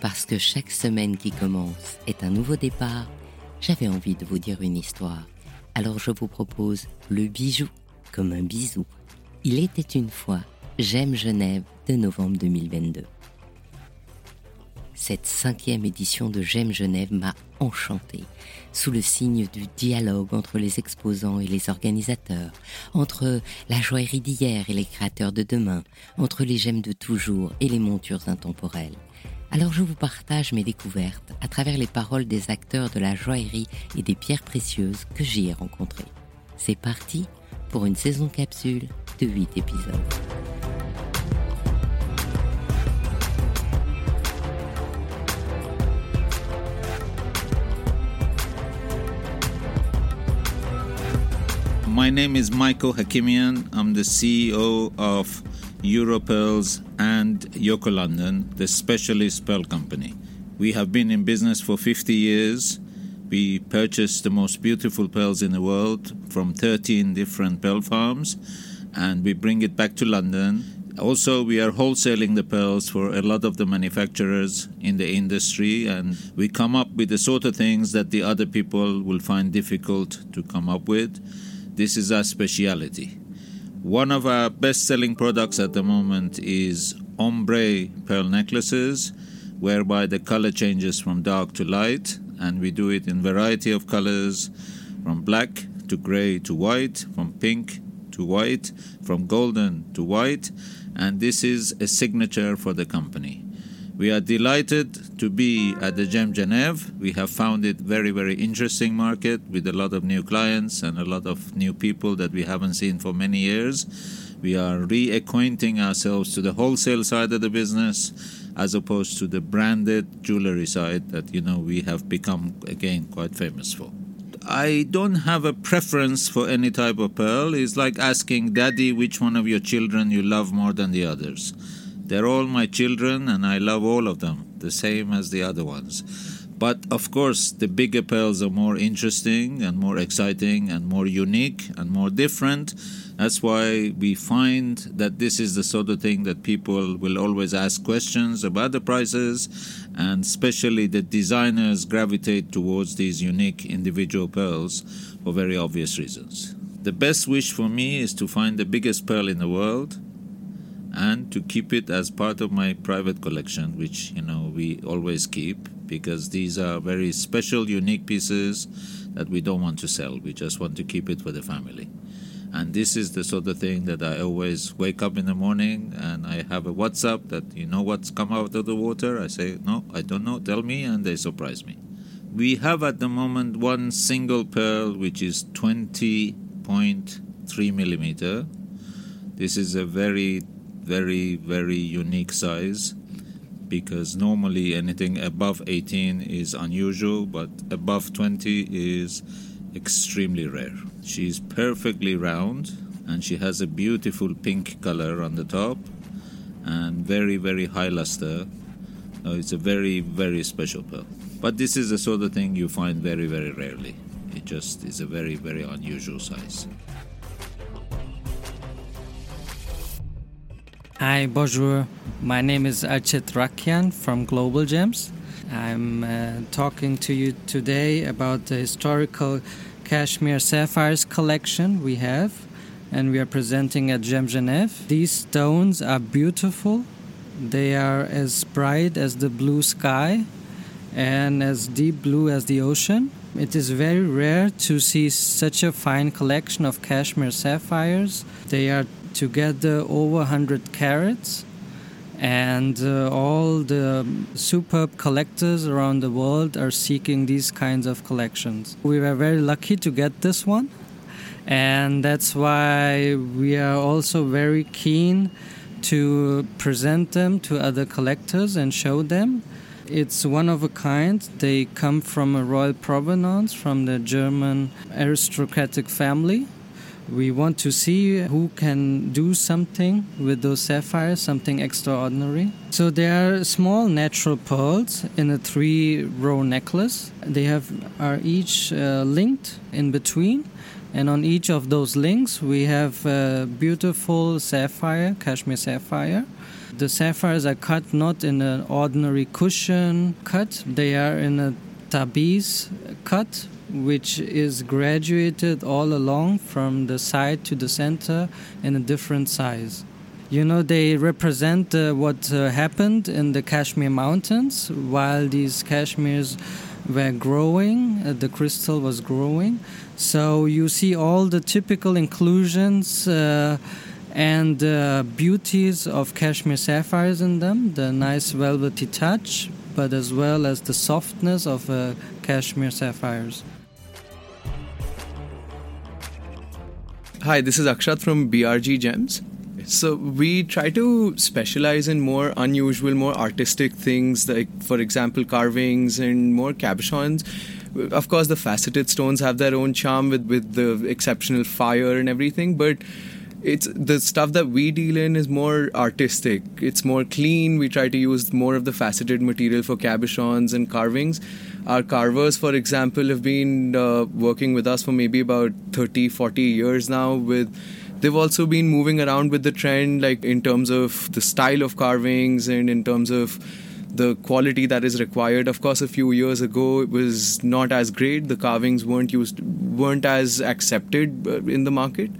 Parce que chaque semaine qui commence est un nouveau départ, j'avais envie de vous dire une histoire. Alors je vous propose le bijou comme un bisou. Il était une fois J'aime Genève de novembre 2022. Cette cinquième édition de J'aime Genève m'a enchanté, sous le signe du dialogue entre les exposants et les organisateurs, entre la joaillerie d'hier et les créateurs de demain, entre les gemmes de toujours et les montures intemporelles. Alors je vous partage mes découvertes à travers les paroles des acteurs de la joaillerie et des pierres précieuses que j'y ai rencontrés. C'est parti pour une saison capsule de 8 épisodes. My name is Michael Hakimian. I'm the CEO of Europearls and Yoko London, the specialist pearl company. We have been in business for 50 years. We purchase the most beautiful pearls in the world from 13 different pearl farms and we bring it back to London. Also, we are wholesaling the pearls for a lot of the manufacturers in the industry, and we come up with the sort of things that the other people will find difficult to come up with. This is our speciality. One of our best selling products at the moment is ombre pearl necklaces, whereby the color changes from dark to light, and we do it in variety of colors from black to gray to white, from pink to white, from golden to white, and this is a signature for the company. We are delighted to be at the Gem Genève. We have found it very, very interesting market with a lot of new clients and a lot of new people that we haven't seen for many years. We are reacquainting ourselves to the wholesale side of the business as opposed to the branded jewelry side that you know we have become again quite famous for. I don't have a preference for any type of pearl. It's like asking daddy which one of your children you love more than the others. They're all my children, and I love all of them, the same as the other ones. But of course, the bigger pearls are more interesting and more exciting and more unique and more different. That's why we find that this is the sort of thing that people will always ask questions about the prices, and especially the designers gravitate towards these unique individual pearls for very obvious reasons. The best wish for me is to find the biggest pearl in the world and to keep it as part of my private collection, which you know we always keep because these are very special, unique pieces that we don't want to sell. We just want to keep it for the family. And this is the sort of thing that I always wake up in the morning and I have a WhatsApp that you know what's come out of the water. I say, No, I don't know, tell me, and they surprise me. We have at the moment one single pearl which is 20.3 millimeter. This is a very very, very unique size because normally anything above 18 is unusual, but above 20 is extremely rare. She's perfectly round and she has a beautiful pink color on the top and very, very high luster. It's a very, very special pearl. But this is the sort of thing you find very, very rarely. It just is a very, very unusual size. Hi, bonjour. My name is Archit Rakyan from Global Gems. I'm uh, talking to you today about the historical Kashmir Sapphires collection we have, and we are presenting at Gem Genève. These stones are beautiful. They are as bright as the blue sky and as deep blue as the ocean. It is very rare to see such a fine collection of Kashmir sapphires. They are together over 100 carats and uh, all the superb collectors around the world are seeking these kinds of collections. We were very lucky to get this one, and that's why we are also very keen to present them to other collectors and show them. It's one of a kind. They come from a royal provenance from the German aristocratic family we want to see who can do something with those sapphires, something extraordinary. So they are small natural pearls in a three-row necklace. They have are each uh, linked in between, and on each of those links we have a beautiful sapphire, Kashmir sapphire. The sapphires are cut not in an ordinary cushion cut, they are in a tabiz cut, which is graduated all along from the side to the center in a different size. You know, they represent uh, what uh, happened in the Kashmir mountains while these Kashmirs were growing, uh, the crystal was growing. So you see all the typical inclusions uh, and uh, beauties of Kashmir sapphires in them, the nice velvety touch, but as well as the softness of uh, Kashmir sapphires. Hi, this is Akshat from BRG Gems. So we try to specialize in more unusual, more artistic things, like for example carvings and more cabochons. Of course, the faceted stones have their own charm with with the exceptional fire and everything, but it's the stuff that we deal in is more artistic. It's more clean. We try to use more of the faceted material for cabochons and carvings. Our carvers, for example, have been uh, working with us for maybe about 30, 40 years now with they've also been moving around with the trend like in terms of the style of carvings and in terms of the quality that is required. Of course a few years ago it was not as great. The carvings weren't used weren't as accepted uh, in the market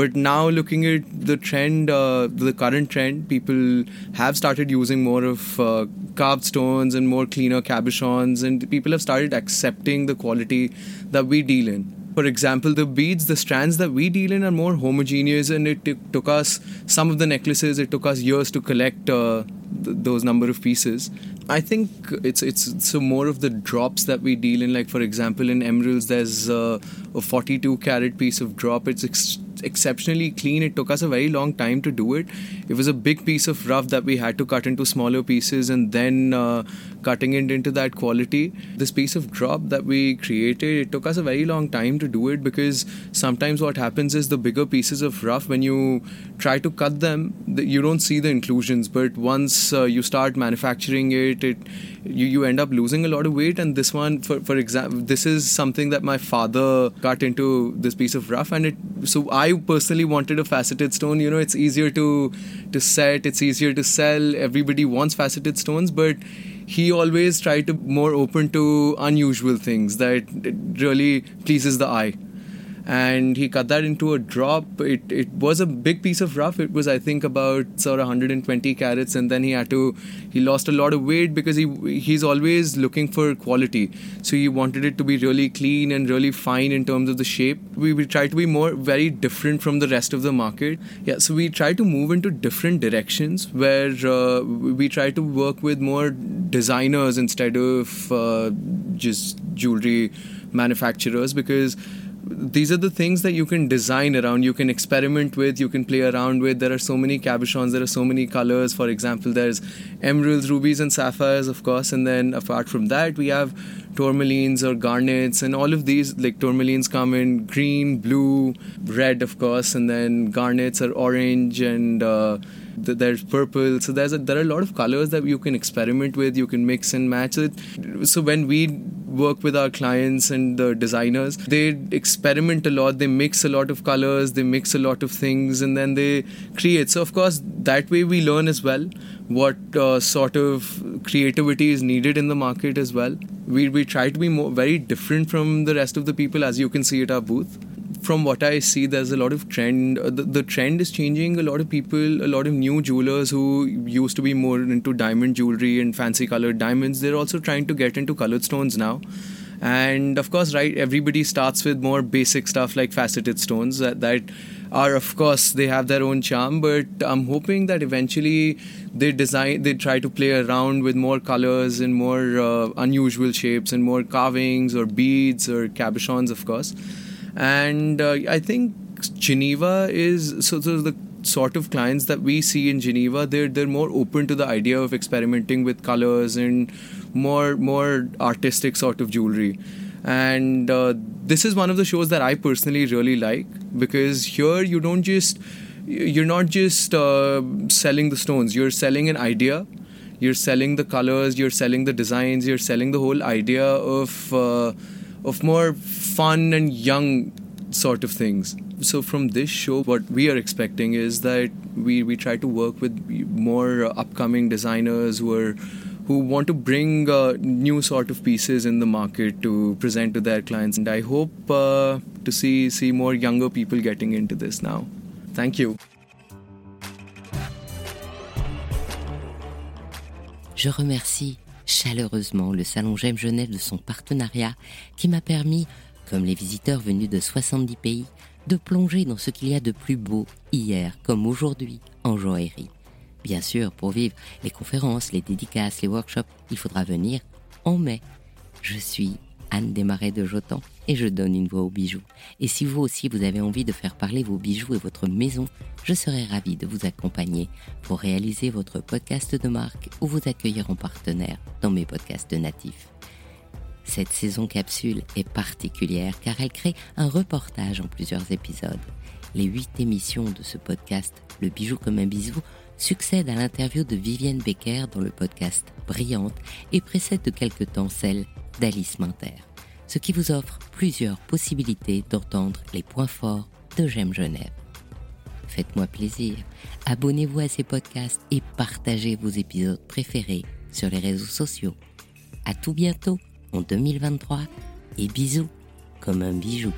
but now looking at the trend uh, the current trend people have started using more of uh, carved stones and more cleaner cabochons and people have started accepting the quality that we deal in for example, the beads, the strands that we deal in are more homogeneous, and it t- took us some of the necklaces. It took us years to collect uh, th- those number of pieces. I think it's it's so more of the drops that we deal in. Like for example, in emeralds, there's uh, a 42 carat piece of drop. It's ex- exceptionally clean. It took us a very long time to do it. It was a big piece of rough that we had to cut into smaller pieces and then uh, cutting it into that quality. This piece of drop that we created, it took us a very long time to do it because sometimes what happens is the bigger pieces of rough, when you try to cut them, you don't see the inclusions. But once uh, you start manufacturing it, it you, you end up losing a lot of weight. And this one, for for example, this is something that my father cut into this piece of rough, and it. So I personally wanted a faceted stone. You know, it's easier to to set, it's easier to sell. Everybody wants faceted stones, but he always tried to more open to unusual things that really pleases the eye and he cut that into a drop. It it was a big piece of rough. It was I think about sort of 120 carats, and then he had to he lost a lot of weight because he he's always looking for quality. So he wanted it to be really clean and really fine in terms of the shape. We we try to be more very different from the rest of the market. Yeah, so we try to move into different directions where uh, we try to work with more designers instead of uh, just jewelry manufacturers because these are the things that you can design around you can experiment with you can play around with. There are so many cabochons there are so many colors. For example there's emeralds rubies and sapphires of course. And then apart from that we have tourmalines or garnets. And all of these like tourmalines come in green blue red of course. And then garnets are orange and uh, there's purple. So there's a, there are a lot of colors that you can experiment with you can mix and match it. So when we work with our clients and the designers they experiment a lot they mix a lot of colors they mix a lot of things and then they create. So of course that way we learn as well what uh, sort of creativity is needed in the market as well. We, we try to be more very different from the rest of the people as you can see at our booth from what I see, there's a lot of trend. Uh, the, the trend is changing. A lot of people, a lot of new jewelers who used to be more into diamond jewelry and fancy colored diamonds, they're also trying to get into colored stones now. And of course, right, everybody starts with more basic stuff like faceted stones that, that are, of course, they have their own charm. But I'm hoping that eventually they design, they try to play around with more colors and more uh, unusual shapes and more carvings or beads or cabochons, of course and uh, I think Geneva is so, so the sort of clients that we see in Geneva they're they're more open to the idea of experimenting with colors and more more artistic sort of jewelry. And uh, this is one of the shows that I personally really like because here you don't just you're not just uh, selling the stones. You're selling an idea. You're selling the colors. You're selling the designs. You're selling the whole idea of uh, of more fun and young sort of things. So from this show, what we are expecting is that we, we try to work with more upcoming designers who are who want to bring uh, new sort of pieces in the market to present to their clients. And I hope uh, to see see more younger people getting into this now. Thank you. Je remercie chaleureusement le Salon J'aime Genève de son partenariat qui m'a permis, comme les visiteurs venus de 70 pays, de plonger dans ce qu'il y a de plus beau hier comme aujourd'hui en joaillerie. Bien sûr, pour vivre les conférences, les dédicaces, les workshops, il faudra venir en mai. Je suis Anne Desmarais de Jotan et je donne une voix aux bijoux. Et si vous aussi vous avez envie de faire parler vos bijoux et votre maison, je serai ravie de vous accompagner pour réaliser votre podcast de marque ou vous accueillir en partenaire dans mes podcasts natifs. Cette saison capsule est particulière car elle crée un reportage en plusieurs épisodes. Les huit émissions de ce podcast, Le bijou comme un bisou, succèdent à l'interview de Vivienne Becker dans le podcast Brillante et précède de quelque temps celle d'Alice Minter, ce qui vous offre plusieurs possibilités d'entendre les points forts de J'aime Genève. Faites-moi plaisir, abonnez-vous à ces podcasts et partagez vos épisodes préférés sur les réseaux sociaux. À tout bientôt en 2023 et bisous comme un bijou.